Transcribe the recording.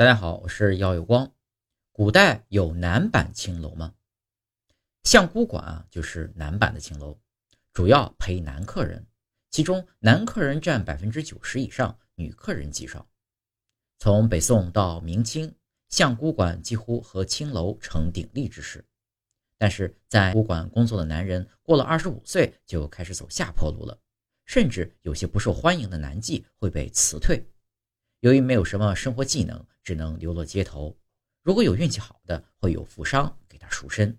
大家好，我是耀有光。古代有男版青楼吗？相姑馆啊，就是男版的青楼，主要陪男客人，其中男客人占百分之九十以上，女客人极少。从北宋到明清，相姑馆几乎和青楼成鼎立之势。但是在姑馆工作的男人，过了二十五岁就开始走下坡路了，甚至有些不受欢迎的男妓会被辞退。由于没有什么生活技能，只能流落街头。如果有运气好的，会有富商给他赎身。